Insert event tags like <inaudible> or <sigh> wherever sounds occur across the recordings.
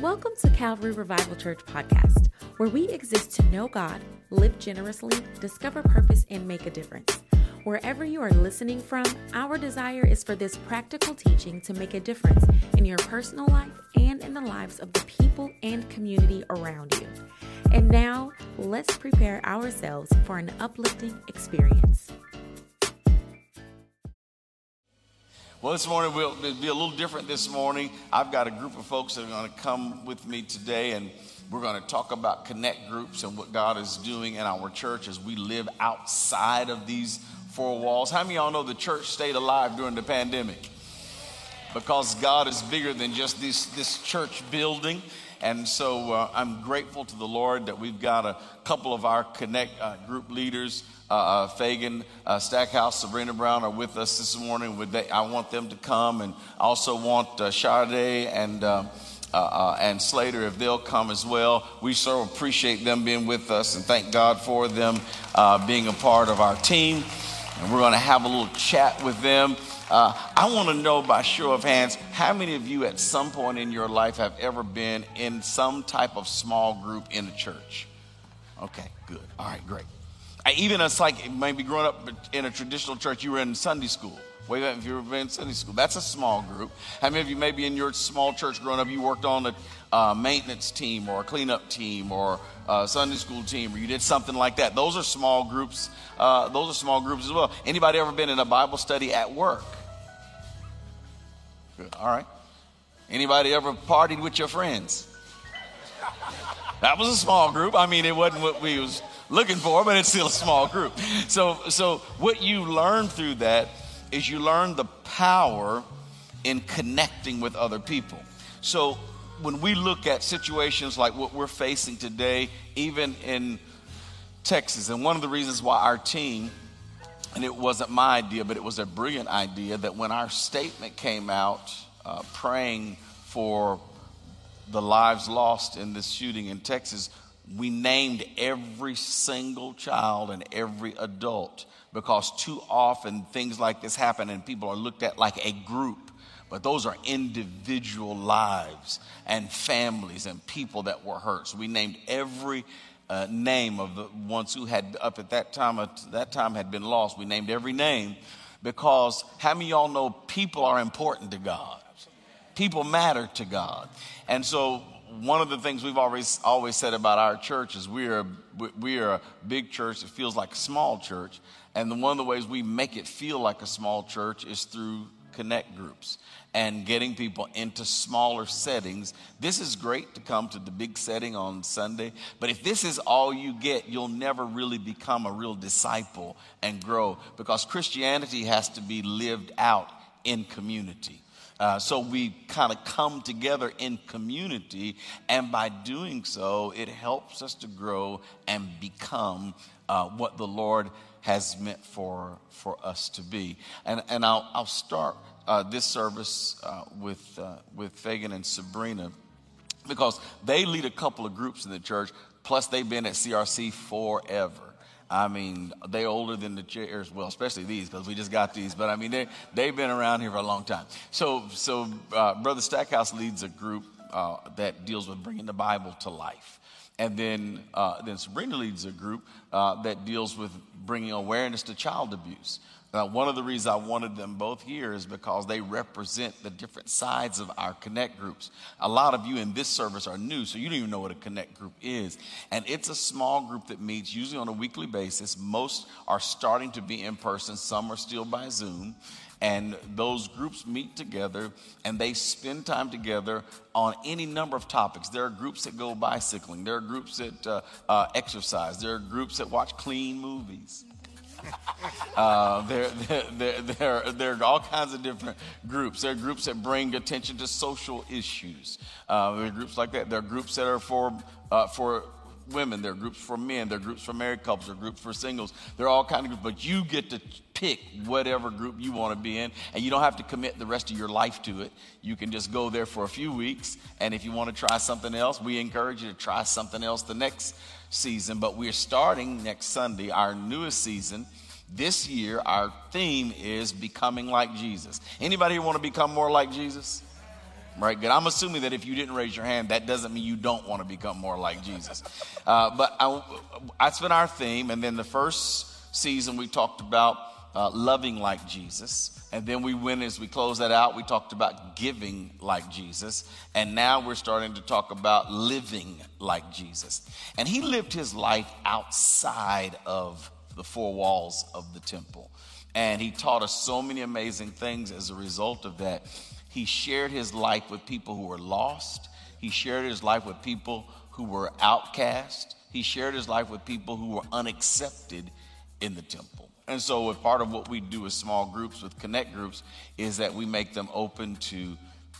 Welcome to Calvary Revival Church podcast, where we exist to know God, live generously, discover purpose, and make a difference. Wherever you are listening from, our desire is for this practical teaching to make a difference in your personal life and in the lives of the people and community around you. And now, let's prepare ourselves for an uplifting experience. Well, this morning will be a little different this morning. I've got a group of folks that are going to come with me today, and we're going to talk about connect groups and what God is doing in our church as we live outside of these four walls. How many of y'all know the church stayed alive during the pandemic? Because God is bigger than just this, this church building. And so uh, I'm grateful to the Lord that we've got a couple of our Connect uh, group leaders, uh, uh Fagan uh, Stackhouse, Sabrina Brown are with us this morning. They, I want them to come, and I also want uh, Sade and uh, uh, and Slater if they'll come as well. We so appreciate them being with us, and thank God for them being a part of our team. And we're going to have a little chat with them. I want to know by show of hands how many of you at some point in your life have ever been in some type of small group in a church? Okay, good. All right, great. Even it's like maybe growing up in a traditional church, you were in Sunday school. Back if you were in Sunday school, that's a small group. How many of you, maybe in your small church growing up, you worked on a uh, maintenance team or a cleanup team or a Sunday school team, or you did something like that? Those are small groups. Uh, those are small groups as well. Anybody ever been in a Bible study at work? Good. All right. Anybody ever partied with your friends? That was a small group. I mean, it wasn't what we was looking for, but it's still a small group. So, so what you learn through that is you learn the power in connecting with other people. So when we look at situations like what we're facing today, even in Texas, and one of the reasons why our team and it wasn't my idea, but it was a brilliant idea that when our statement came out uh, praying for the lives lost in this shooting in Texas, we named every single child and every adult because too often things like this happen and people are looked at like a group. But those are individual lives and families and people that were hurt. So we named every uh, name of the ones who had up at that time at that time had been lost. We named every name because how many y'all know people are important to God? People matter to God. And so one of the things we've always always said about our church is we are we are a big church that feels like a small church, and one of the ways we make it feel like a small church is through connect groups and getting people into smaller settings. This is great to come to the big setting on Sunday, but if this is all you get, you'll never really become a real disciple and grow because Christianity has to be lived out in community. Uh, so we kind of come together in community, and by doing so, it helps us to grow and become uh, what the Lord has meant for, for us to be. And, and I'll, I'll start uh, this service uh, with, uh, with Fagan and Sabrina because they lead a couple of groups in the church, plus they've been at CRC forever. I mean, they're older than the chairs, well, especially these because we just got these, but I mean, they, they've been around here for a long time. So, so uh, Brother Stackhouse leads a group uh, that deals with bringing the Bible to life. And then, uh, then Sabrina leads a group that deals with bringing awareness to child abuse. Now, one of the reasons I wanted them both here is because they represent the different sides of our connect groups. A lot of you in this service are new, so you don't even know what a connect group is. And it's a small group that meets usually on a weekly basis. Most are starting to be in person, some are still by Zoom. And those groups meet together and they spend time together on any number of topics. There are groups that go bicycling, there are groups that uh, uh, exercise, there are groups that watch clean movies. Uh, there, there, there, there, are all kinds of different groups. There are groups that bring attention to social issues. Uh, there are groups like that. There are groups that are for, uh, for women. There are groups for men. There are groups for married couples. There are groups for singles. There are all kinds of groups. But you get to pick whatever group you want to be in, and you don't have to commit the rest of your life to it. You can just go there for a few weeks, and if you want to try something else, we encourage you to try something else the next season, but we're starting next Sunday our newest season. This year, our theme is becoming like Jesus. Anybody want to become more like Jesus? right? Good. I'm assuming that if you didn't raise your hand, that doesn't mean you don't want to become more like Jesus. Uh, but I, that's been our theme. And then the first season, we talked about uh, loving like Jesus. And then we went, as we closed that out, we talked about giving like Jesus. And now we're starting to talk about living like Jesus. And he lived his life outside of the four walls of the temple. And he taught us so many amazing things as a result of that. He shared his life with people who were lost, he shared his life with people who were outcast, he shared his life with people who were unaccepted in the temple. And so, part of what we do with small groups, with connect groups, is that we make them open to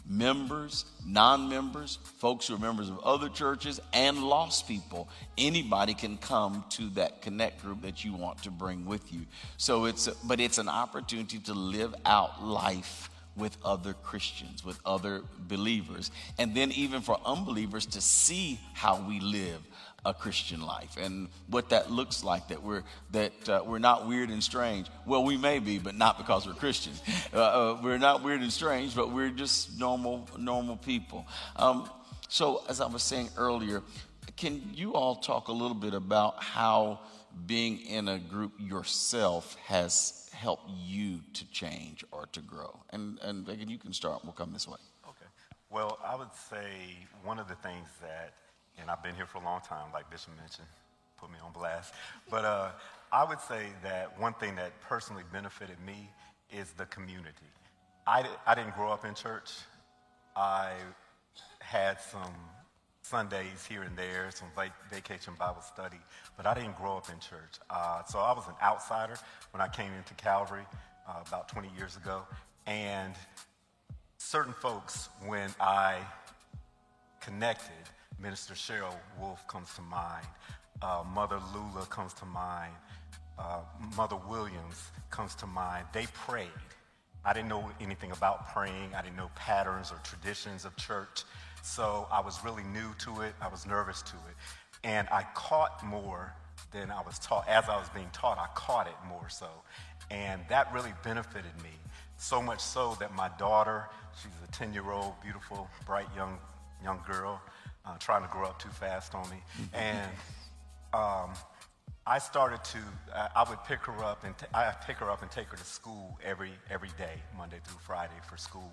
members, non members, folks who are members of other churches, and lost people. Anybody can come to that connect group that you want to bring with you. So it's, but it's an opportunity to live out life with other Christians, with other believers, and then even for unbelievers to see how we live a Christian life and what that looks like that we're that uh, we're not weird and strange. Well, we may be, but not because we're Christians. <laughs> Uh, uh, we're not weird and strange, but we're just normal normal people. Um, so, as I was saying earlier, can you all talk a little bit about how being in a group yourself has helped you to change or to grow? And and Fagan, you can start. We'll come this way. Okay. Well, I would say one of the things that and I've been here for a long time, like Bishop mentioned, put me on blast. But uh, I would say that one thing that personally benefited me is the community. I, I didn't grow up in church. I had some Sundays here and there, some vacation Bible study, but I didn't grow up in church. Uh, so I was an outsider when I came into Calvary uh, about 20 years ago. And certain folks, when I connected, Minister Cheryl Wolf comes to mind. Uh, Mother Lula comes to mind. Uh, Mother Williams comes to mind. They prayed. I didn't know anything about praying. I didn't know patterns or traditions of church. So I was really new to it. I was nervous to it. And I caught more than I was taught. As I was being taught, I caught it more so. And that really benefited me. So much so that my daughter, she's a 10 year old, beautiful, bright young, young girl, uh, trying to grow up too fast on me. And um, I started to, uh, I would pick her up and t- I pick her up and take her to school every, every day, Monday through Friday for school.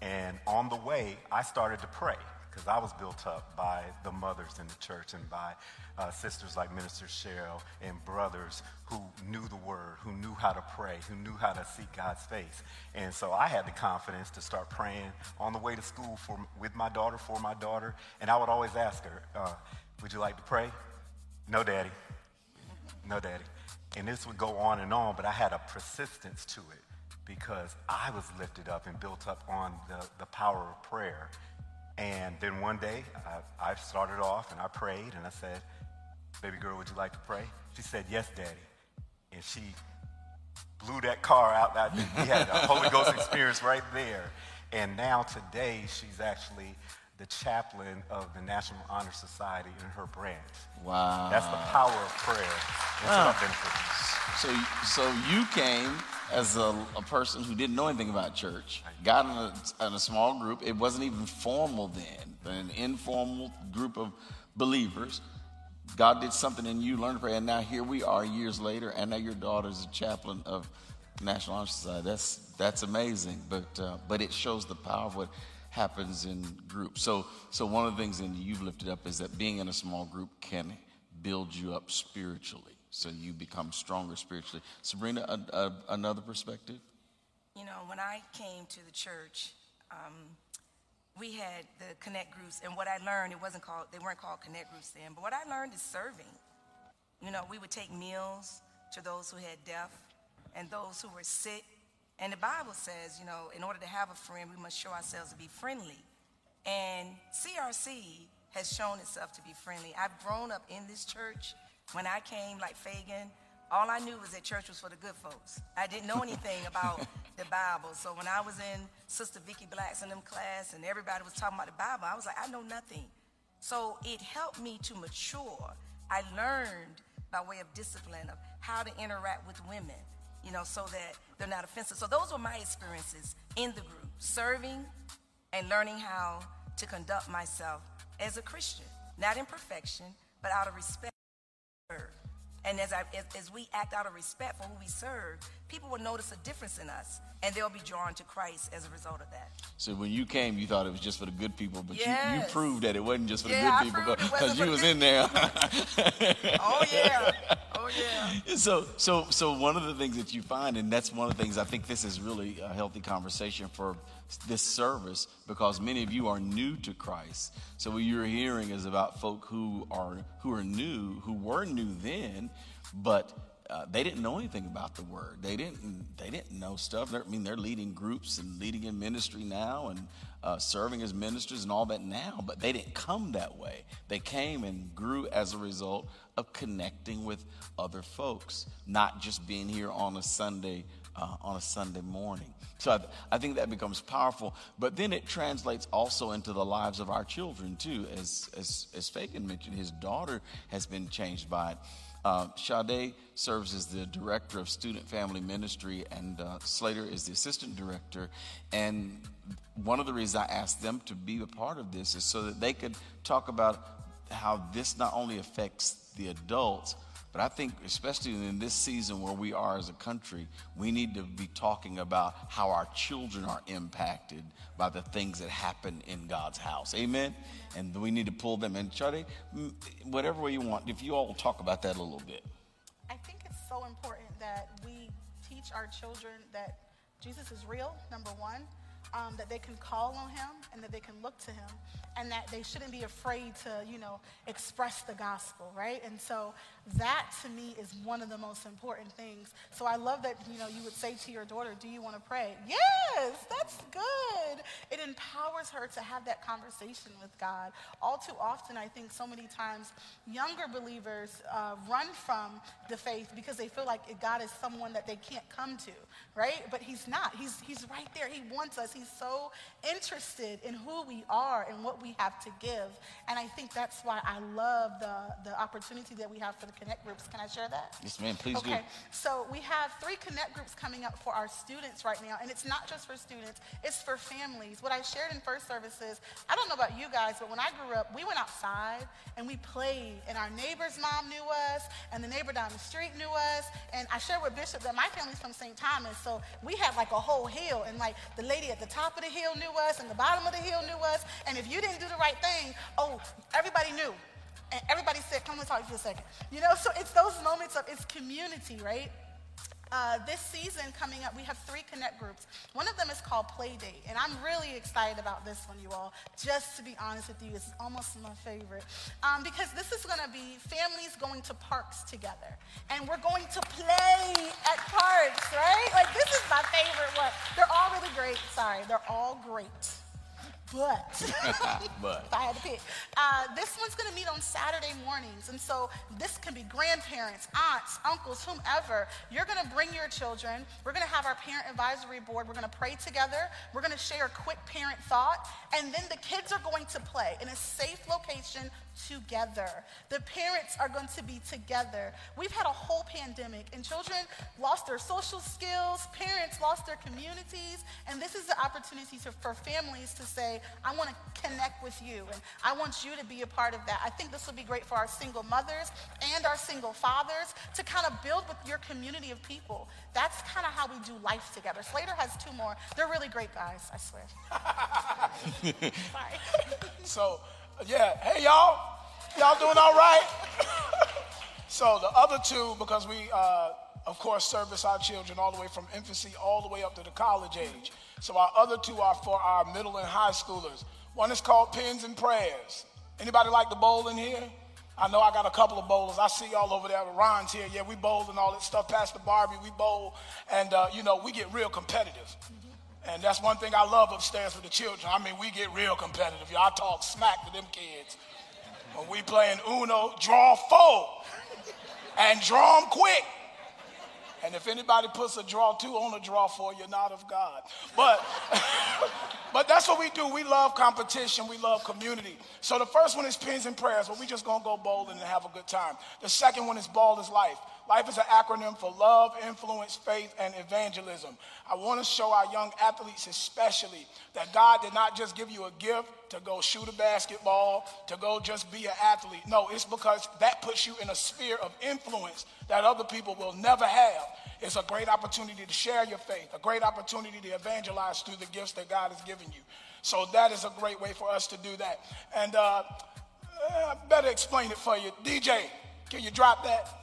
And on the way, I started to pray because I was built up by the mothers in the church and by uh, sisters like Minister Cheryl and brothers who knew the word, who knew how to pray, who knew how to seek God's face. And so I had the confidence to start praying on the way to school for, with my daughter, for my daughter. And I would always ask her, uh, Would you like to pray? No, Daddy. No, Daddy. And this would go on and on, but I had a persistence to it because I was lifted up and built up on the, the power of prayer. And then one day, I, I started off and I prayed and I said, Baby girl, would you like to pray? She said, Yes, Daddy. And she blew that car out. That we had a Holy Ghost experience right there. And now today, she's actually the chaplain of the National Honor Society in her branch. Wow. That's the power of prayer. So, so you came as a, a, person who didn't know anything about church, got in a, in a small group. It wasn't even formal then, an informal group of believers God did something in you, learned to pray, and now here we are years later, and now your daughter's a chaplain of National Honor Society. That's that's amazing, but uh, but it shows the power of what happens in groups. So so one of the things that you've lifted up is that being in a small group can build you up spiritually, so you become stronger spiritually. Sabrina, a, a, another perspective. You know, when I came to the church. Um, we had the connect groups, and what I learned, it wasn't called, they weren't called connect groups then, but what I learned is serving. You know, we would take meals to those who had deaf and those who were sick. And the Bible says, you know, in order to have a friend, we must show ourselves to be friendly. And CRC has shown itself to be friendly. I've grown up in this church. When I came, like Fagan, all I knew was that church was for the good folks. I didn't know anything about <laughs> the Bible. So when I was in Sister Vicky Black's in them class and everybody was talking about the Bible, I was like, I know nothing. So it helped me to mature. I learned by way of discipline of how to interact with women, you know, so that they're not offensive. So those were my experiences in the group, serving and learning how to conduct myself as a Christian, not in perfection, but out of respect. And as, I, as, as, we act out of respect for who we serve, people will notice a difference in us and they'll be drawn to Christ as a result of that. So when you came, you thought it was just for the good people, but yes. you, you proved that it wasn't just for yeah, the good people because you was in there. <laughs> oh yeah, oh yeah. <laughs> So so so one of the things that you find, and that's one of the things I think this is really a healthy conversation for this service because many of you are new to Christ. So what you're hearing is about folk who are who are new, who were new then, but uh, they didn't know anything about the word. They didn't. They didn't know stuff. They're, I mean, they're leading groups and leading in ministry now and uh, serving as ministers and all that now. But they didn't come that way. They came and grew as a result of connecting with other folks, not just being here on a Sunday uh, on a Sunday morning. So I, I, think that becomes powerful. But then it translates also into the lives of our children too, as as as Fagan mentioned, his daughter has been changed by it. Uh, Sade serves as the director of student family ministry, and uh, Slater is the assistant director. And one of the reasons I asked them to be a part of this is so that they could talk about how this not only affects the adults, but I think, especially in this season where we are as a country, we need to be talking about how our children are impacted by the things that happen in God's house. Amen? And we need to pull them in. Charlie, whatever way you want, if you all talk about that a little bit. I think it's so important that we teach our children that Jesus is real, number one, um, that they can call on him and that they can look to him and that they shouldn't be afraid to, you know, express the gospel, right? And so that to me is one of the most important things. So I love that, you know, you would say to your daughter, Do you want to pray? Yes, that's good. It empowers her to have that conversation with God. All too often, I think so many times younger believers uh, run from the faith because they feel like God is someone that they can't come to, right? But He's not. He's, he's right there. He wants us. He's so interested in who we are and what we have to give. And I think that's why I love the, the opportunity that we have for the connect groups. Can I share that? Yes, ma'am. Please okay. do. So we have three connect groups coming up for our students right now, and it's not just for students; it's for families. What I shared in first service is, I don't know about you guys, but when I grew up, we went outside and we played, and our neighbor's mom knew us, and the neighbor down the street knew us. And I shared with Bishop that my family's from St. Thomas, so we had like a whole hill, and like the lady at the top of the hill knew us, and the bottom of the hill knew us. And if you didn't do the right thing, oh, everybody knew. And everybody said, come and talk to you for a second. You know, so it's those moments of, it's community, right? Uh, this season coming up, we have three connect groups. One of them is called Play Playdate, and I'm really excited about this one, you all. Just to be honest with you, it's almost my favorite um, because this is going to be families going to parks together, and we're going to play at parks, right? Like this is my favorite one. They're all really great. Sorry, they're all great. But, <laughs> but. if <laughs> I had to pick, uh, this one's going to meet on Saturday mornings. And so this can be grandparents, aunts, uncles, whomever. You're going to bring your children. We're going to have our parent advisory board. We're going to pray together. We're going to share a quick parent thought. And then the kids are going to play in a safe location together. The parents are going to be together. We've had a whole pandemic, and children lost their social skills, parents lost their communities, and this is the opportunity to, for families to say, I want to connect with you, and I want you to be a part of that. I think this will be great for our single mothers and our single fathers to kind of build with your community of people. That's kind of how we do life together. Slater has two more. They're really great guys, I swear. <laughs> Sorry. so, yeah, hey y'all, y'all doing all right? <laughs> so the other two, because we, uh, of course, service our children all the way from infancy all the way up to the college age. So our other two are for our middle and high schoolers. One is called Pins and Prayers. Anybody like to bowl in here? I know I got a couple of bowlers. I see y'all over there. Ron's here. Yeah, we bowl and all that stuff. Pastor Barbie, we bowl. And, uh, you know, we get real competitive. And that's one thing I love upstairs with the children. I mean, we get real competitive. Y'all talk smack to them kids. When we playing Uno, draw four and draw them quick. And if anybody puts a draw two on a draw four, you're not of God. But <laughs> But that's what we do. We love competition. We love community. So the first one is pins and prayers, but we just gonna go bowling and have a good time. The second one is ball is life. Life is an acronym for love, influence, faith, and evangelism. I want to show our young athletes, especially, that God did not just give you a gift to go shoot a basketball, to go just be an athlete. No, it's because that puts you in a sphere of influence that other people will never have. It's a great opportunity to share your faith, a great opportunity to evangelize through the gifts that God has given you. So that is a great way for us to do that. And uh, I better explain it for you. DJ, can you drop that?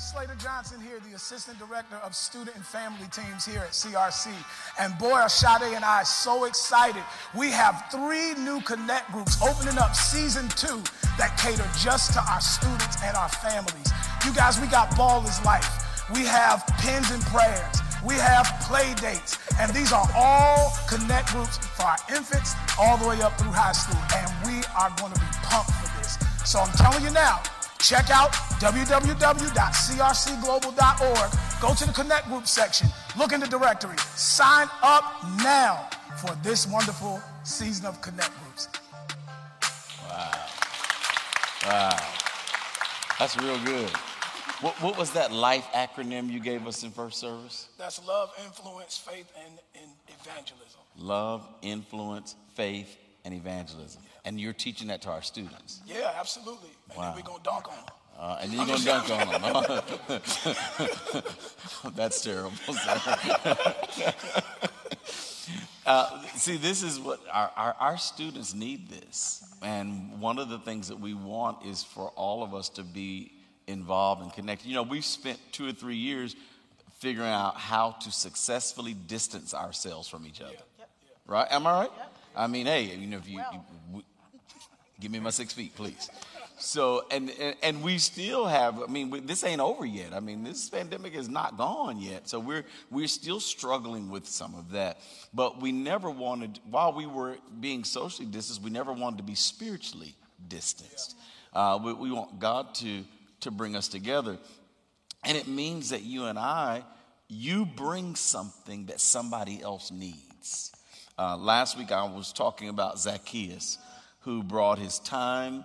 Slater Johnson here, the Assistant Director of Student and Family Teams here at CRC. And boy, are Sade and I so excited. We have three new Connect groups opening up season two that cater just to our students and our families. You guys, we got Ball is Life. We have Pins and Prayers. We have play dates. And these are all connect groups for our infants all the way up through high school. And we are going to be pumped for this. So I'm telling you now, Check out www.crcglobal.org. Go to the Connect Group section. Look in the directory. Sign up now for this wonderful season of Connect Groups. Wow. Wow. That's real good. What, what was that life acronym you gave us in first service? That's love, influence, faith, and, and evangelism. Love, influence, faith, and evangelism. And you're teaching that to our students. Yeah, absolutely. And Wow. then we're going to dunk on them. Uh, and then you're going to dunk on them. <laughs> That's terrible. <laughs> uh, see, this is what our, our, our students need this. And one of the things that we want is for all of us to be involved and connected. You know, we've spent two or three years figuring out how to successfully distance ourselves from each other. Right? Am I right? I mean, hey, you know, if you, you w- give me my six feet, please. So, and, and, and we still have, I mean, we, this ain't over yet. I mean, this pandemic is not gone yet. So we're, we're still struggling with some of that. But we never wanted, while we were being socially distanced, we never wanted to be spiritually distanced. Uh, we, we want God to, to bring us together. And it means that you and I, you bring something that somebody else needs. Uh, last week I was talking about Zacchaeus, who brought his time,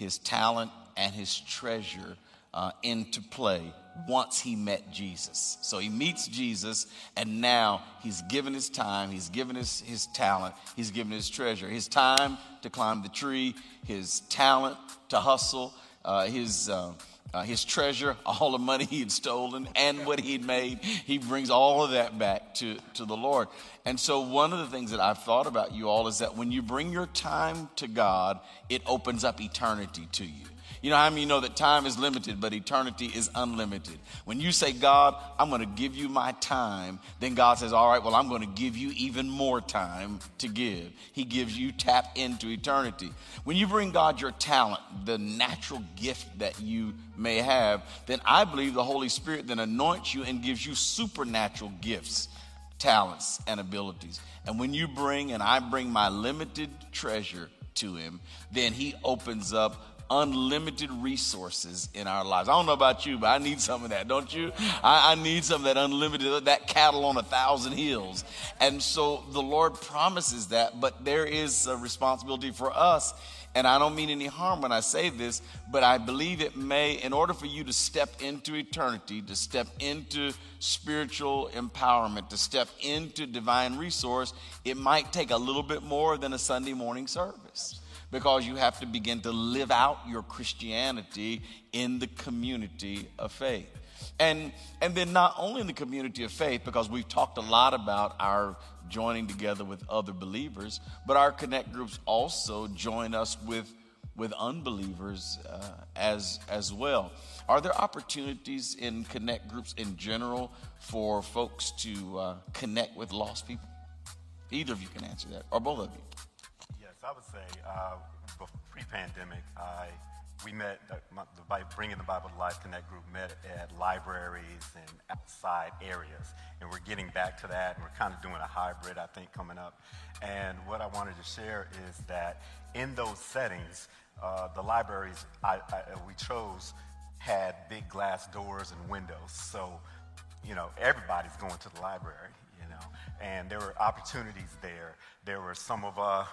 his talent, and his treasure uh, into play once he met Jesus. So he meets Jesus, and now he's given his time, he's given his, his talent, he's given his treasure. His time to climb the tree, his talent to hustle, uh, his. Uh, uh, his treasure, <laughs> all the money he had stolen, and what he'd made. He brings all of that back to, to the Lord. And so, one of the things that I've thought about you all is that when you bring your time to God, it opens up eternity to you. You know how many know that time is limited, but eternity is unlimited? When you say, God, I'm going to give you my time, then God says, All right, well, I'm going to give you even more time to give. He gives you tap into eternity. When you bring God your talent, the natural gift that you may have, then I believe the Holy Spirit then anoints you and gives you supernatural gifts talents and abilities. And when you bring and I bring my limited treasure to him, then he opens up unlimited resources in our lives. I don't know about you, but I need some of that, don't you? I, I need some of that unlimited, that cattle on a thousand hills. And so the Lord promises that, but there is a responsibility for us. And I don't mean any harm when I say this, but I believe it may, in order for you to step into eternity, to step into spiritual empowerment, to step into divine resource, it might take a little bit more than a Sunday morning service because you have to begin to live out your Christianity in the community of faith. And, and then not only in the community of faith, because we've talked a lot about our joining together with other believers, but our connect groups also join us with, with unbelievers uh, as, as well. Are there opportunities in connect groups in general for folks to uh, connect with lost people? Either of you can answer that, or both of you. I would say uh, pre-pandemic, I we met uh, the Bi- bringing the Bible to Life Connect group met at libraries and outside areas, and we're getting back to that, and we're kind of doing a hybrid, I think, coming up. And what I wanted to share is that in those settings, uh, the libraries I, I, we chose had big glass doors and windows, so you know everybody's going to the library. You know, and there were opportunities there. There were some of, uh,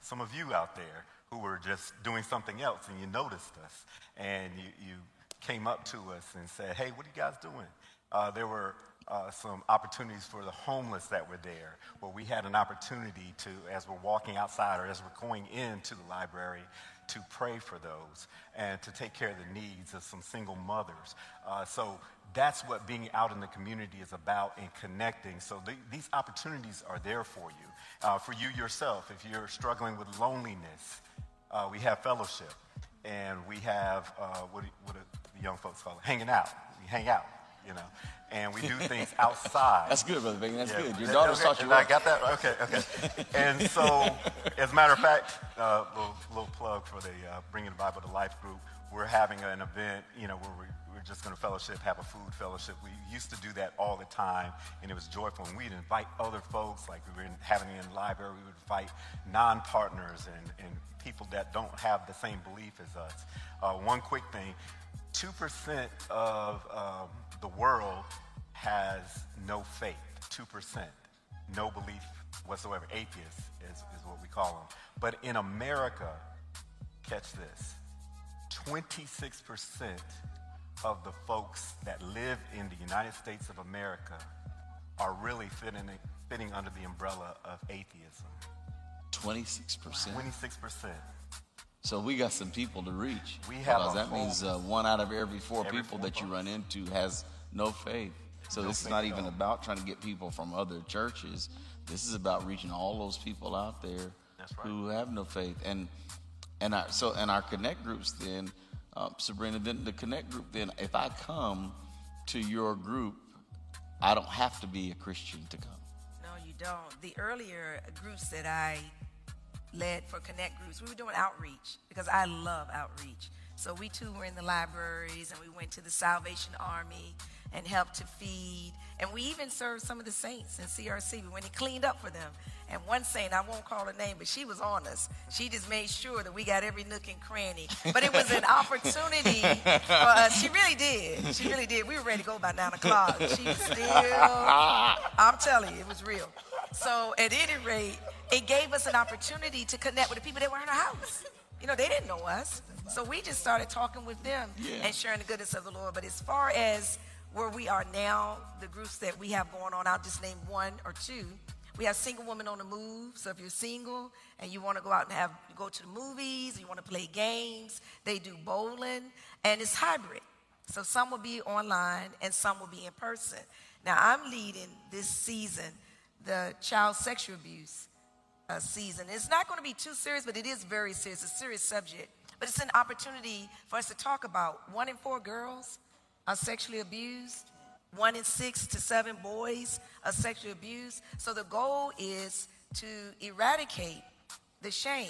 some of you out there who were just doing something else, and you noticed us, and you, you came up to us and said, Hey, what are you guys doing? Uh, there were uh, some opportunities for the homeless that were there, where we had an opportunity to, as we're walking outside or as we're going into the library, to pray for those and to take care of the needs of some single mothers. Uh, so that's what being out in the community is about and connecting. So the, these opportunities are there for you. Uh, for you yourself, if you're struggling with loneliness, uh, we have fellowship and we have uh, what, what the young folks call it, hanging out. We hang out you know. And we do <laughs> things outside. That's good, Brother Fagan. That's yeah. good. Your daughter's okay. taught you I got that? Okay, okay. and so, as a matter of fact, uh, little, little plug for the uh, Bringing the Bible to Life group. We're having an event, you know, where we, we're just going to fellowship, have a food fellowship. We used to do that all the time, and it was joyful. And we'd invite other folks, like we were having in the library. We would invite non-partners and, and people that don't have the same belief as us. Uh, one quick thing, 2% of um, the world has no faith, 2%, no belief whatsoever. Atheists is, is what we call them. But in America, catch this 26% of the folks that live in the United States of America are really fitting, fitting under the umbrella of atheism. 26%? 26%. So we got some people to reach. We have that means uh, one out of every four every people four that you run into has no faith. So no this is not even about trying to get people from other churches. This is about reaching all those people out there right. who have no faith. And and our, so and our connect groups then, uh, Sabrina, then the connect group then, if I come to your group, I don't have to be a Christian to come. No, you don't. The earlier groups that I led for Connect groups. We were doing outreach because I love outreach. So we too were in the libraries and we went to the Salvation Army and helped to feed. And we even served some of the saints in CRC. We went and cleaned up for them. And one saint, I won't call her name, but she was on us. She just made sure that we got every nook and cranny. But it was an <laughs> opportunity for us. She really did. She really did. We were ready to go by 9 o'clock. She was still, I'm telling you, it was real. So at any rate, it gave us an opportunity to connect with the people that were in our house. You know, they didn't know us. So we just started talking with them yeah. and sharing the goodness of the Lord. But as far as where we are now, the groups that we have going on, I'll just name one or two. We have Single Women on the Move. So if you're single and you want to go out and have go to the movies, you want to play games, they do bowling, and it's hybrid. So some will be online and some will be in person. Now I'm leading this season the child sexual abuse season. It's not going to be too serious, but it is very serious. It's a serious subject. But it's an opportunity for us to talk about one in four girls are sexually abused, one in six to seven boys are sexually abused. So the goal is to eradicate the shame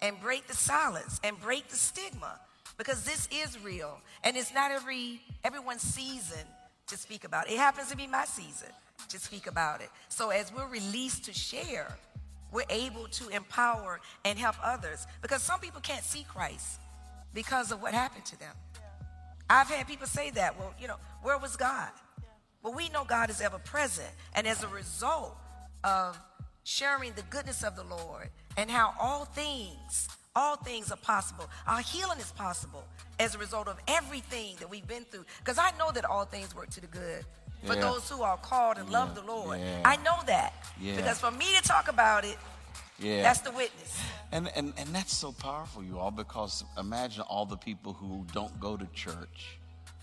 and break the silence and break the stigma because this is real and it's not every everyone's season to speak about it. It happens to be my season to speak about it. So as we're released to share, we're able to empower and help others because some people can't see Christ because of what happened to them. I've had people say that, well, you know, where was God? Well, we know God is ever present. And as a result of sharing the goodness of the Lord and how all things, all things are possible, our healing is possible as a result of everything that we've been through. Because I know that all things work to the good for yeah. those who are called and yeah. love the Lord. Yeah. I know that. Because for me to talk about it, yeah. that's the witness. And, and, and that's so powerful, you all, because imagine all the people who don't go to church,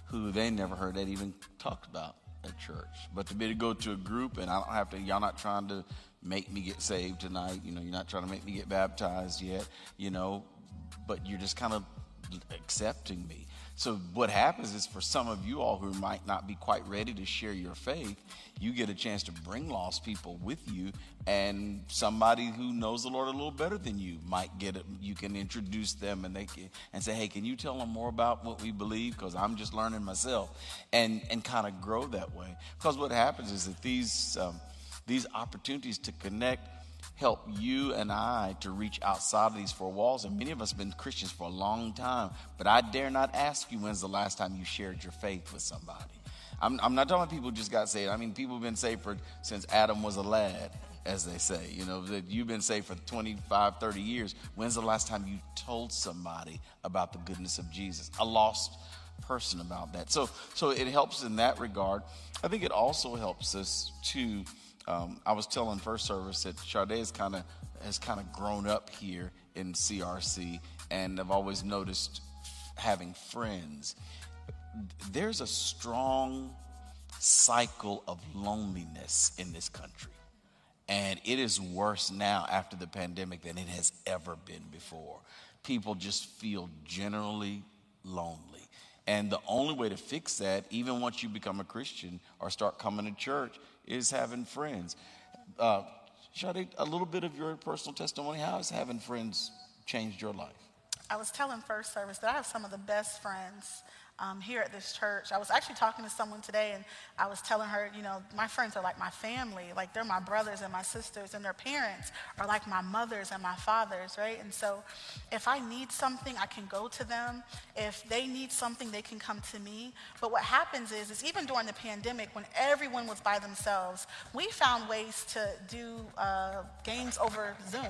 who they never heard that even talked about at church. But to be able to go to a group, and I don't have to, y'all not trying to make me get saved tonight. You know, you're not trying to make me get baptized yet, you know, but you're just kind of accepting me. So, what happens is for some of you all who might not be quite ready to share your faith, you get a chance to bring lost people with you, and somebody who knows the Lord a little better than you might get it. You can introduce them and they can, and say, "Hey, can you tell them more about what we believe? Because I'm just learning myself," and and kind of grow that way. Because what happens is that these um, these opportunities to connect help you and I to reach outside of these four walls. And many of us have been Christians for a long time, but I dare not ask you when's the last time you shared your faith with somebody. I'm, I'm not talking about people who just got saved. I mean, people have been saved for since Adam was a lad, as they say. You know, that you've been saved for 25, 30 years. When's the last time you told somebody about the goodness of Jesus? A lost person about that. So, so it helps in that regard. I think it also helps us to. Um, I was telling first service that Sade is kind of has kind of grown up here in CRC, and I've always noticed having friends. There's a strong cycle of loneliness in this country. And it is worse now after the pandemic than it has ever been before. People just feel generally lonely. And the only way to fix that, even once you become a Christian or start coming to church, is having friends. Uh, Sade, a little bit of your personal testimony. How has having friends changed your life? I was telling first service that I have some of the best friends um, here at this church. I was actually talking to someone today, and I was telling her, you know, my friends are like my family. Like they're my brothers and my sisters, and their parents are like my mothers and my fathers, right? And so if I need something, I can go to them. If they need something, they can come to me. But what happens is, is even during the pandemic, when everyone was by themselves, we found ways to do uh, games over Zoom.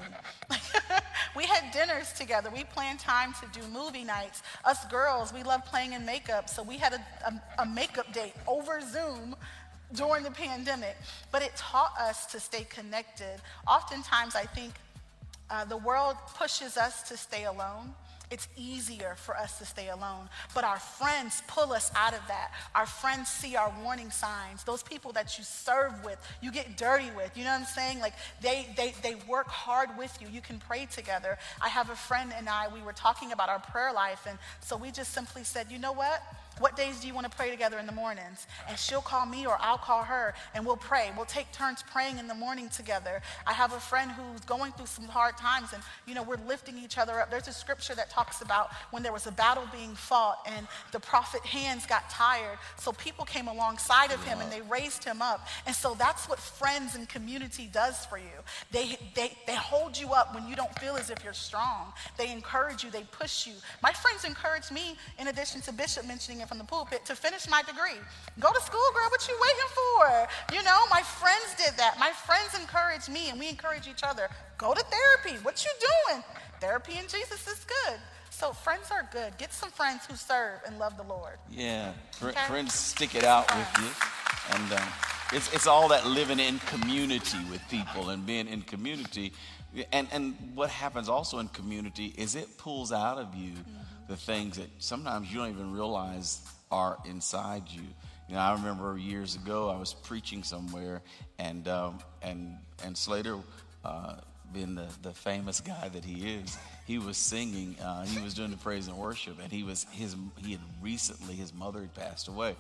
<laughs> we had dinners together. We planned time to do movie nights. Us girls, we love playing in makeup makeup, so we had a, a, a makeup date over Zoom during the pandemic. But it taught us to stay connected. Oftentimes, I think uh, the world pushes us to stay alone it's easier for us to stay alone. But our friends pull us out of that. Our friends see our warning signs. Those people that you serve with, you get dirty with. You know what I'm saying? Like they they they work hard with you. You can pray together. I have a friend and I, we were talking about our prayer life, and so we just simply said, you know what? What days do you want to pray together in the mornings? And she'll call me or I'll call her and we'll pray. We'll take turns praying in the morning together. I have a friend who's going through some hard times and, you know, we're lifting each other up. There's a scripture that talks about when there was a battle being fought and the prophet hands got tired. So people came alongside of him and they raised him up. And so that's what friends and community does for you. They, they, they hold you up when you don't feel as if you're strong. They encourage you, they push you. My friends encourage me, in addition to Bishop mentioning it from the pulpit to finish my degree. Go to school, girl, what you waiting for? You know, my friends did that. My friends encouraged me and we encourage each other. Go to therapy. What you doing? Therapy and Jesus is good. So friends are good. Get some friends who serve and love the Lord. Yeah, okay? friends stick it out with you, and uh, it's it's all that living in community with people and being in community, and and what happens also in community is it pulls out of you mm-hmm. The things that sometimes you don't even realize are inside you. You know, I remember years ago I was preaching somewhere, and um, and and Slater, uh, being the, the famous guy that he is, he was singing. Uh, he was doing the praise and worship, and he was his he had recently his mother had passed away.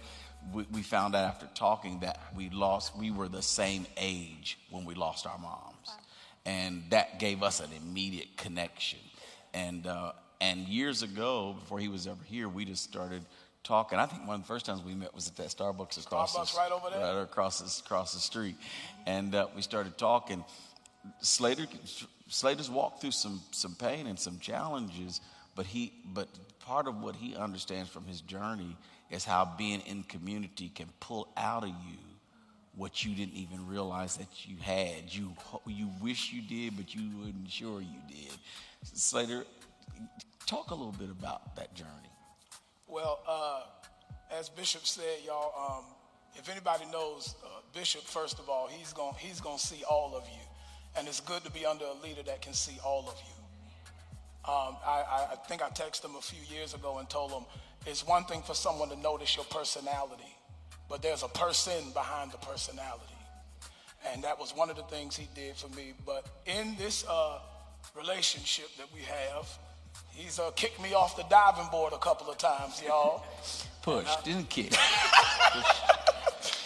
We, we found out after talking that we lost. We were the same age when we lost our moms, and that gave us an immediate connection. And uh, and years ago, before he was ever here, we just started talking. I think one of the first times we met was at that Starbucks across Starbucks the, right over there, right across the, across the street, and uh, we started talking. Slater Slater's walked through some some pain and some challenges, but he but part of what he understands from his journey is how being in community can pull out of you what you didn't even realize that you had. You you wish you did, but you weren't sure you did. Slater, talk a little bit about that journey. Well, uh, as Bishop said, y'all, um, if anybody knows uh, Bishop, first of all, he's going he's gonna see all of you. And it's good to be under a leader that can see all of you. Um, I, I, think I texted him a few years ago and told him it's one thing for someone to notice your personality, but there's a person behind the personality. And that was one of the things he did for me. But in this uh, relationship that we have, He's uh, kicked me off the diving board a couple of times, y'all. Push, I, didn't kick. <laughs>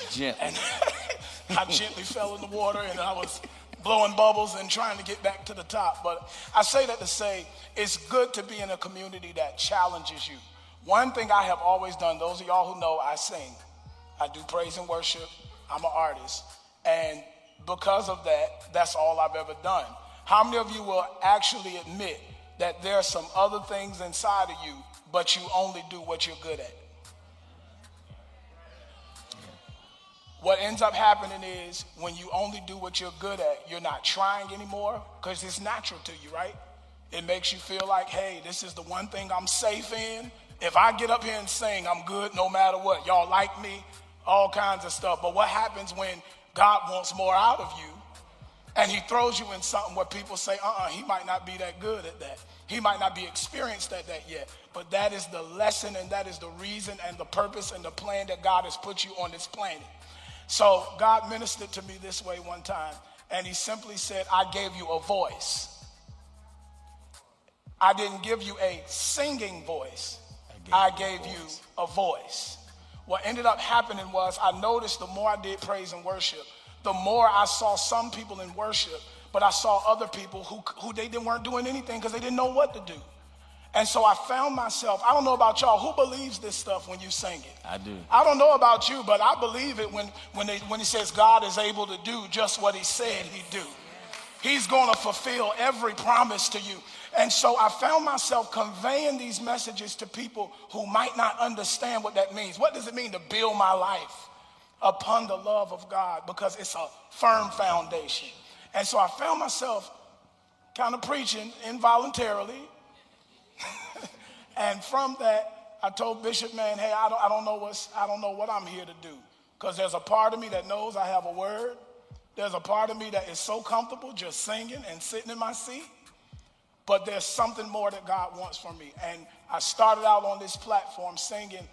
gently. And <laughs> I gently fell in the water and I was blowing bubbles and trying to get back to the top. But I say that to say it's good to be in a community that challenges you. One thing I have always done, those of y'all who know, I sing. I do praise and worship. I'm an artist. And because of that, that's all I've ever done. How many of you will actually admit that there are some other things inside of you, but you only do what you're good at. what ends up happening is when you only do what you're good at, you're not trying anymore because it's natural to you, right? It makes you feel like, hey, this is the one thing I'm safe in. If I get up here and sing, I'm good no matter what. Y'all like me, all kinds of stuff. But what happens when God wants more out of you and he throws you in something where people say, uh uh-uh, uh he might not be that good at that. He might not be experienced at that yet. But that is the lesson and that is the reason and the purpose and the plan that God has put you on this planet. So God ministered to me this way one time, and He simply said, I gave you a voice. I didn't give you a singing voice, I gave, I gave you a voice. What ended up happening was I noticed the more I did praise and worship, the more I saw some people in worship, but I saw other people who, who they didn't, weren't doing anything because they didn't know what to do. And so I found myself, I don't know about y'all, who believes this stuff when you sing it? I do. I don't know about you, but I believe it when, when, they, when he says God is able to do just what he said he'd do. He's going to fulfill every promise to you. And so I found myself conveying these messages to people who might not understand what that means. What does it mean to build my life upon the love of God? Because it's a firm foundation. And so I found myself kind of preaching involuntarily <laughs> and from that, I told Bishop, man, hey, I don't, I don't know what's, I don't know what I'm here to do. Because there's a part of me that knows I have a word. There's a part of me that is so comfortable just singing and sitting in my seat. But there's something more that God wants from me. And I started out on this platform singing.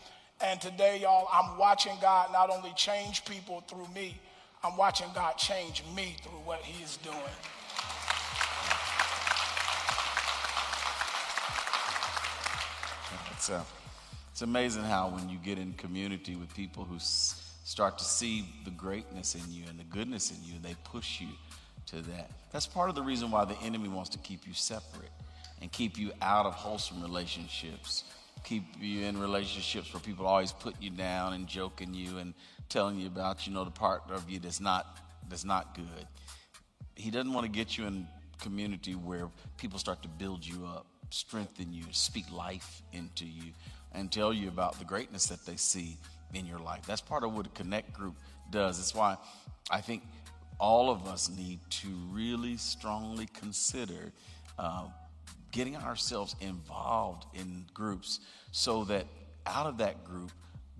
And today, y'all, I'm watching God not only change people through me, I'm watching God change me through what He is doing. It's, uh, it's amazing how when you get in community with people who s- start to see the greatness in you and the goodness in you, they push you to that. That's part of the reason why the enemy wants to keep you separate and keep you out of wholesome relationships. Keep you in relationships where people always put you down and joking you and telling you about, you know, the part of you that's not that's not good. He doesn't want to get you in community where people start to build you up strengthen you, speak life into you, and tell you about the greatness that they see in your life. That's part of what a Connect group does. That's why I think all of us need to really strongly consider uh, getting ourselves involved in groups so that out of that group,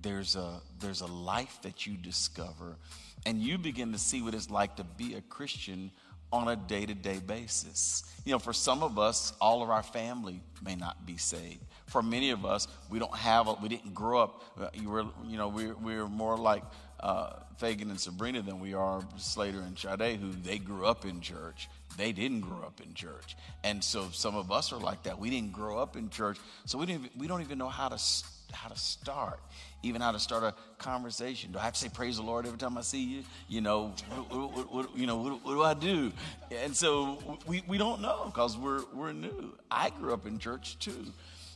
there's a, there's a life that you discover and you begin to see what it's like to be a Christian on a day to day basis. You know, for some of us, all of our family may not be saved. For many of us, we don't have, a, we didn't grow up, uh, you were, you know, we're, we're more like uh, Fagan and Sabrina than we are Slater and Sade, who they grew up in church. They didn't grow up in church. And so some of us are like that. We didn't grow up in church, so we, didn't, we don't even know how to, how to start even how to start a conversation. Do I have to say praise the Lord every time I see you? You know, what, what, what, you know, what, what, do I do? And so we, we don't know because we're, we're new. I grew up in church too.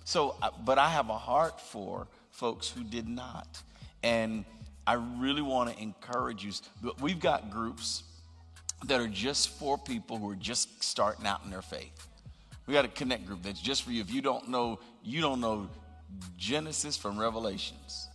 So, uh, but I have a heart for folks who did not. And I really want to encourage you. We've got groups that are just for people who are just starting out in their faith. We got a connect group that's just for you. If you don't know, you don't know Genesis from Revelations.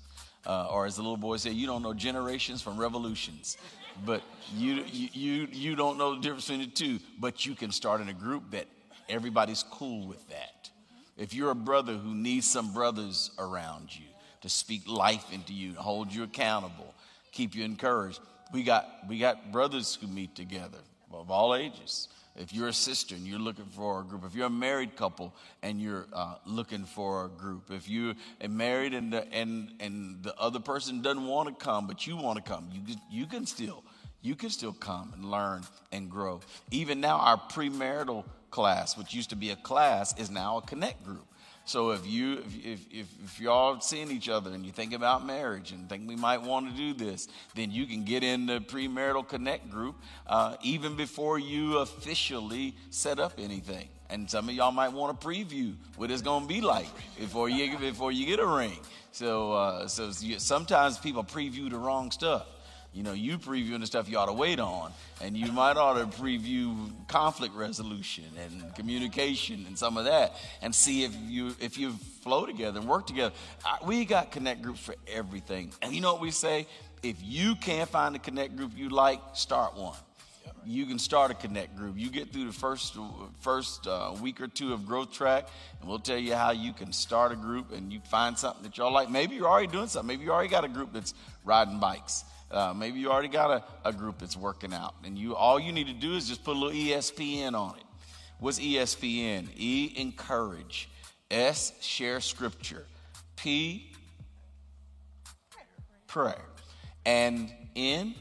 Uh, or as the little boy said, you don't know generations from revolutions. But you, you, you don't know the difference between the two. But you can start in a group that everybody's cool with that. If you're a brother who needs some brothers around you to speak life into you, hold you accountable, keep you encouraged, we got, we got brothers who meet together of all ages. If you're a sister and you're looking for a group, if you're a married couple and you're uh, looking for a group, if you are married and the, and and the other person doesn't want to come but you want to come, you you can still you can still come and learn and grow. Even now, our premarital class, which used to be a class, is now a connect group. So if you if, if, if y'all seeing each other and you think about marriage and think we might want to do this, then you can get in the premarital connect group uh, even before you officially set up anything. And some of y'all might want to preview what it's going to be like before you before you get a ring. So uh, so sometimes people preview the wrong stuff. You know, you previewing the stuff you ought to wait on, and you might ought to preview conflict resolution and communication and some of that, and see if you if you flow together and work together. We got connect groups for everything, and you know what we say? if you can't find a connect group you like, start one. You can start a connect group. You get through the first first uh, week or two of Growth Track, and we'll tell you how you can start a group and you find something that y'all like. Maybe you're already doing something. Maybe you already got a group that's riding bikes. Uh, maybe you already got a, a group that's working out, and you all you need to do is just put a little ESPN on it. What's ESPN? E encourage, S share scripture, P prayer, and N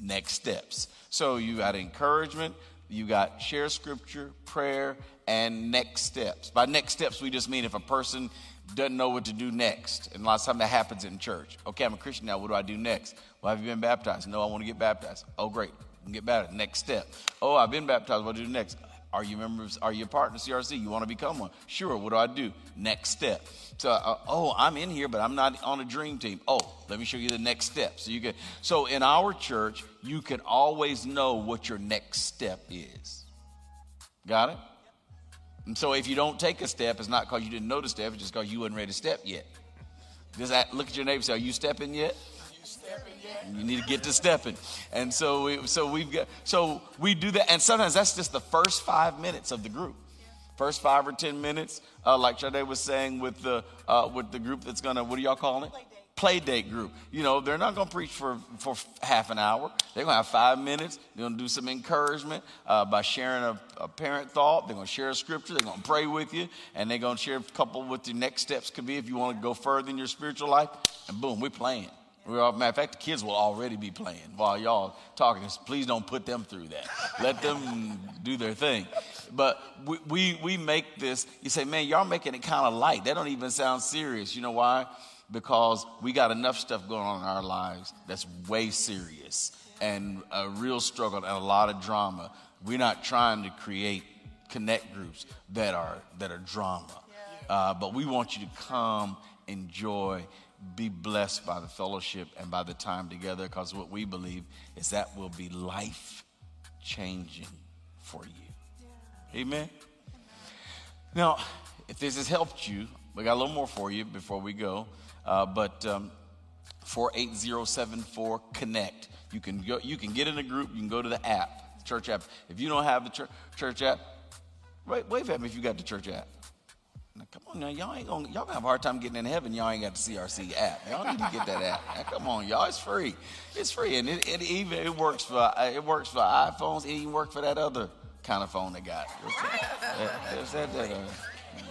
next steps. So you got encouragement, you got share scripture, prayer, and next steps. By next steps, we just mean if a person doesn't know what to do next. And a lot of times that happens in church. Okay, I'm a Christian now. What do I do next? Well, have you been baptized? No, I want to get baptized. Oh, great. Get baptized. Next step. Oh, I've been baptized. What do I do next? Are you members? Are you a partner CRC? You want to become one? Sure. What do I do? Next step. So, uh, oh, I'm in here, but I'm not on a dream team. Oh, let me show you the next step. So you can. So in our church, you can always know what your next step is. Got it? And so if you don't take a step, it's not because you didn't know the step, it's just because you wasn't ready to step yet. Just look at your neighbor say, Are you stepping yet? You need to get to stepping. And so we, so we've got so we do that and sometimes that's just the first 5 minutes of the group. First 5 or 10 minutes uh, like Sade was saying with the uh, with the group that's to what do y'all call it? Play date group. You know, they're not going to preach for, for half an hour. They're going to have five minutes. They're going to do some encouragement uh, by sharing a, a, parent thought. They're going to share a scripture. They're going to pray with you. And they're going to share a couple what your next steps could be if you want to go further in your spiritual life. And boom, we're playing. We're all, matter of fact, the kids will already be playing while y'all talking. Please don't put them through that. Let them do their thing. But we, we, we make this, you say, man, y'all making it kind of light. That don't even sound serious. You know why? Because we got enough stuff going on in our lives that's way serious and a real struggle and a lot of drama. We're not trying to create connect groups that are that are drama, uh, but we want you to come, enjoy, be blessed by the fellowship and by the time together. Because what we believe is that will be life changing for you. Amen. Now, if this has helped you, we got a little more for you before we go. Uh, but um, 48074 Connect. You can, go, you can get in a group, you can go to the app, church app. If you don't have the church, church app, wait, wave at me if you got the church app. Now, come on now, y'all ain't gonna, y'all gonna have a hard time getting in heaven. Y'all ain't got the CRC app. Y'all need to get that app. Now, come on, y'all, it's free. It's free, and it, it even it works for it works for iPhones. It even works for that other kind of phone they got. That, that, that, uh,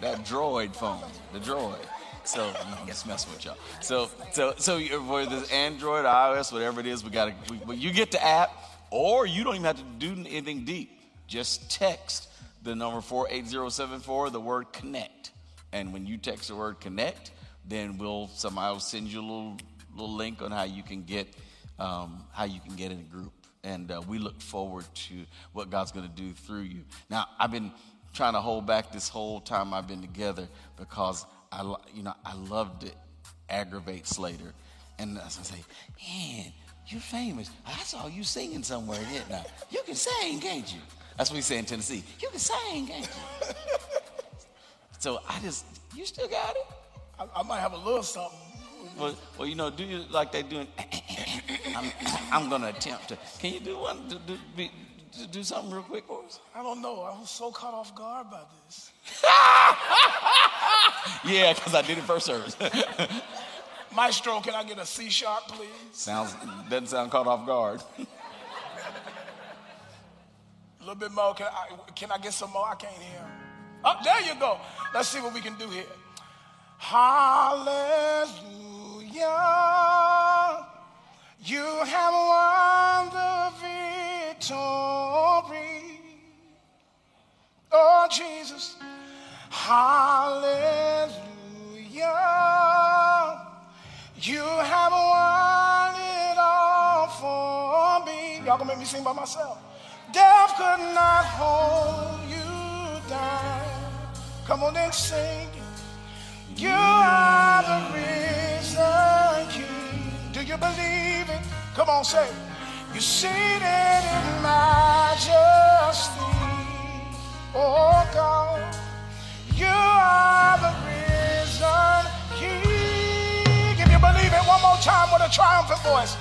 that droid phone, the droid. So I'm just messing with y'all. So so so for this Android, iOS, whatever it is, we got to. You get the app, or you don't even have to do anything deep. Just text the number four eight zero seven four, the word connect, and when you text the word connect, then we'll somebody will send you a little little link on how you can get um, how you can get in a group. And uh, we look forward to what God's going to do through you. Now, I've been trying to hold back this whole time I've been together because I, you know, I loved it. Aggravate Slater. And I say, man, you're famous. I saw you singing somewhere, didn't I? You can sing, can't you? That's what we say in Tennessee. You can sing, can't you? <laughs> so I just, you still got it? I, I might have a little something. Well, well, you know, do you like they doing? <coughs> I'm, <coughs> I'm going to attempt to. Can you do one? Do, do, be, do something real quick for us? I don't know. I was so caught off guard by this. <laughs> yeah, because I did it first service. <laughs> Maestro, can I get a C sharp, please? Sounds doesn't sound caught off guard. a <laughs> little bit more. Can I, can I get some more? I can't hear. Oh, there you go. Let's see what we can do here. Hallelujah. You have won the victory. Oh, Jesus. Hallelujah. You have won it all for me. Y'all gonna make me sing by myself. Death could not hold you down. Come on and sing. You are the risen King. Do you believe it? Come on, say. You're seated in majesty. Oh God. You are the risen King. If you believe it one more time with a triumphant voice.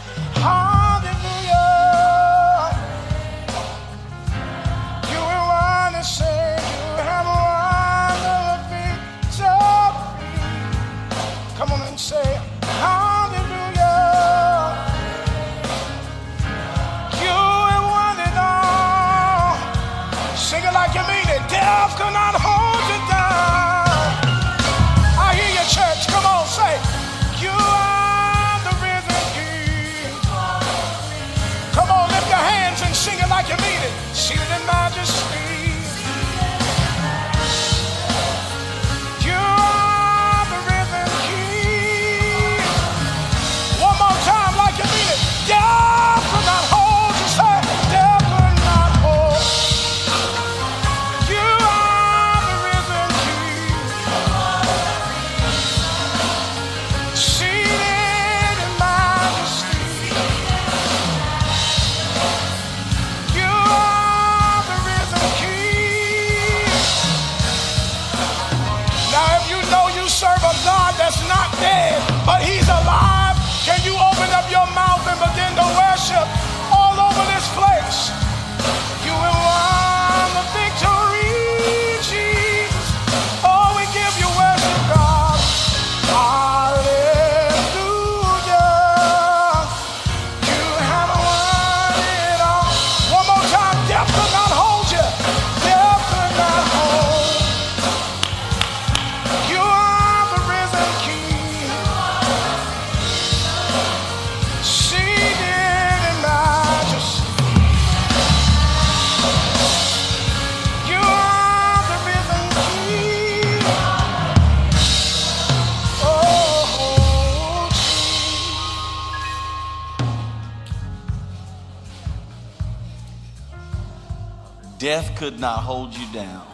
Could not hold you down.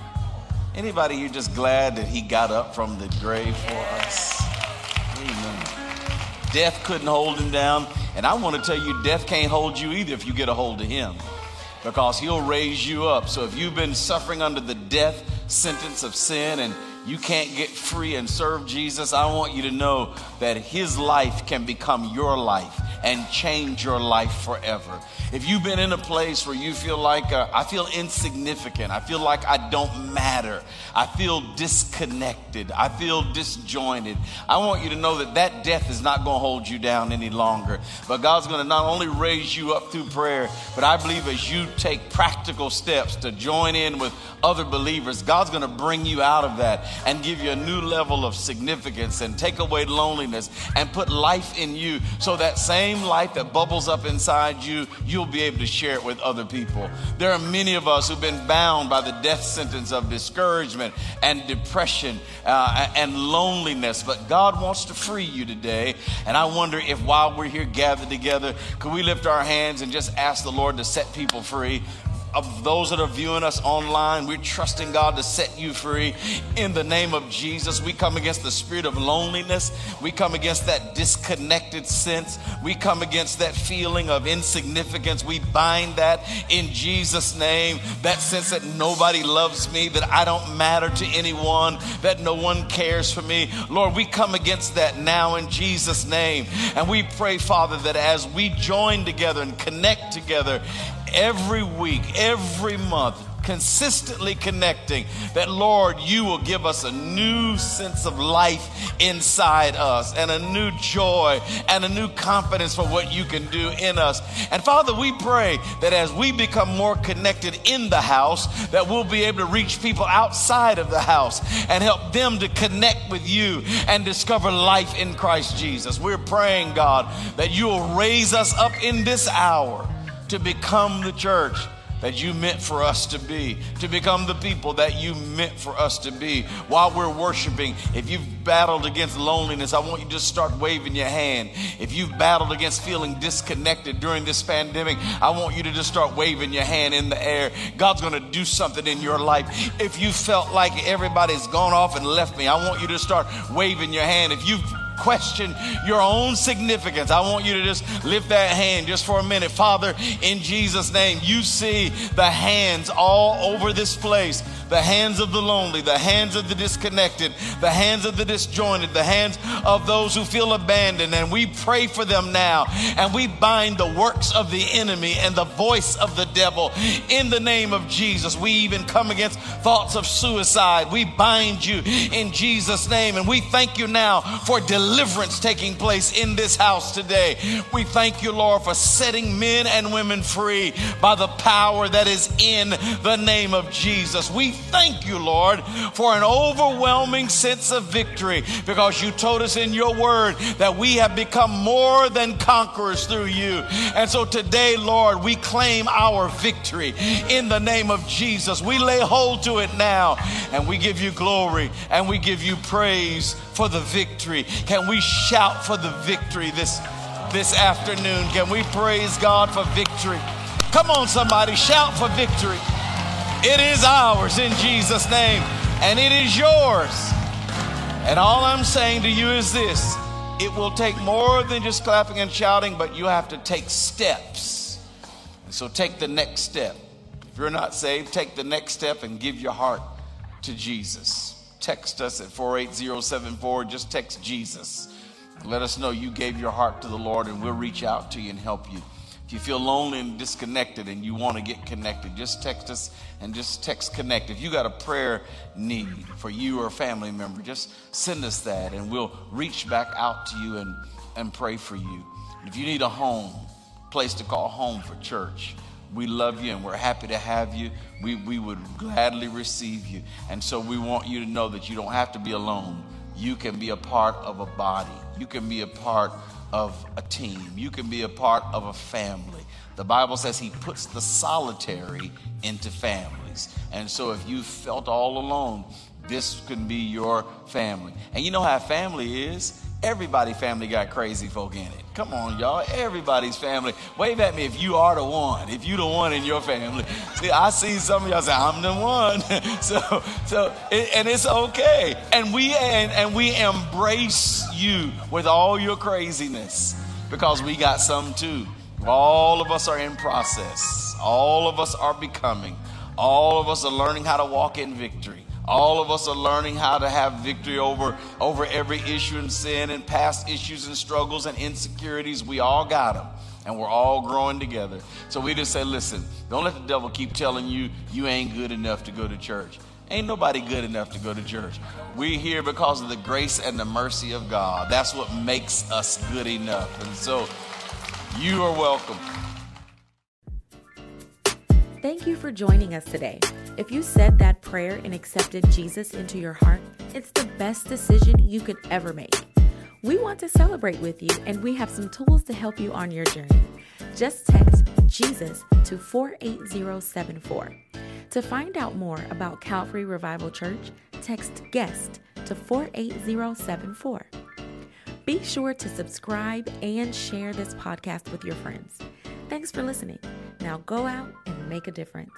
Anybody you're just glad that he got up from the grave for us? Amen. Death couldn't hold him down. And I want to tell you, death can't hold you either if you get a hold of him because he'll raise you up. So if you've been suffering under the death sentence of sin and you can't get free and serve Jesus, I want you to know that his life can become your life and change your life forever. If you've been in a place where you feel like, uh, I feel insignificant, I feel like I don't matter, I feel disconnected, I feel disjointed, I want you to know that that death is not going to hold you down any longer. But God's going to not only raise you up through prayer, but I believe as you take practical steps to join in with other believers, God's going to bring you out of that and give you a new level of significance and take away loneliness and put life in you so that same life that bubbles up inside you, you'll be able to share it with other people. There are many of us who've been bound by the death sentence of discouragement and depression uh, and loneliness, but God wants to free you today. And I wonder if while we're here gathered together, could we lift our hands and just ask the Lord to set people free? Of those that are viewing us online, we're trusting God to set you free in the name of Jesus. We come against the spirit of loneliness. We come against that disconnected sense. We come against that feeling of insignificance. We bind that in Jesus' name. That sense that nobody loves me, that I don't matter to anyone, that no one cares for me. Lord, we come against that now in Jesus' name. And we pray, Father, that as we join together and connect together, every week, every month, consistently connecting, that Lord, you will give us a new sense of life inside us and a new joy and a new confidence for what you can do in us. And Father, we pray that as we become more connected in the house, that we'll be able to reach people outside of the house and help them to connect with you and discover life in Christ Jesus. We're praying, God, that you will raise us up in this hour to become the church that you meant for us to be, to become the people that you meant for us to be. While we're worshiping, if you've battled against loneliness, I want you to just start waving your hand. If you've battled against feeling disconnected during this pandemic, I want you to just start waving your hand in the air. God's to do something in your life. If you felt like everybody's gone off and left me, I want you to start waving your hand. If you've question your own significance, I want you to just lift that hand just for a minute. Father, in Jesus' name, you see the hands all over this place the hands of the lonely, the hands of the disconnected, the hands of the disjointed, the hands of those who feel abandoned. And we pray for them now. And we bind the works of the enemy and the voice of the devil in the name of Jesus. We even come against thoughts of suicide. We bind you in Jesus' name. And we thank you now for deliverance taking place in this house today. We thank you, Lord, for setting men and women free by the power that is in the name of Jesus. We thank you, Lord, for an overwhelming sense of victory because you told us in your word that we have become more than conquerors through you. And so today, Lord, we claim our victory in the name of Jesus. We lay hold to it now and we give you glory and we give you praise for the victory. Can we shout for the victory this, this afternoon? Can we praise God for victory? Come on, somebody, shout for victory. It is ours in Jesus' name, and it is yours. And all I'm saying to you is this it will take more than just clapping and shouting, but you have to take steps. And so take the next step. If you're not saved, take the next step and give your heart to Jesus. Text us at 48074. Just text Jesus. Let us know you gave your heart to the Lord, and we'll reach out to you and help you. If you feel lonely and disconnected and you want to get connected, just text us and just text connect. If you got a prayer need for you or a family member, just send us that and we'll reach back out to you and, and pray for you. If you need a home, place to call home for church, we love you and we're happy to have you. We, we would gladly receive you. And so we want you to know that you don't have to be alone. You can be a part of a body, you can be a part of a team, you can be a part of a family. The Bible says He puts the solitary into families. And so if you felt all alone, this can be your family. And you know how family is? Everybody family got crazy folk in it. Come on, y'all. Everybody's family. Wave at me if you are the one. If you the one in your family. See, I see some of y'all say, I'm the one. <laughs> so, so, and it's okay. And we and, and we embrace you with all your craziness because we got some too. All of us are in process. All of us are becoming. All of us are learning how to walk in victory. All of us are learning how to have victory over, over every issue and sin and past issues and struggles and insecurities. We all got them. And we're all growing together. So we just say, listen, don't let the devil keep telling you you ain't good enough to go to church. Ain't nobody good enough to go to church. We're here because of the grace and the mercy of God. That's what makes us good enough. And so you are welcome. Thank you for joining us today. If you said that prayer and accepted Jesus into your heart, it's the best decision you could ever make. We want to celebrate with you, and we have some tools to help you on your journey. Just text Jesus to 48074. To find out more about Calvary Revival Church, text guest to 48074. Be sure to subscribe and share this podcast with your friends. Thanks for listening. Now go out and make a difference.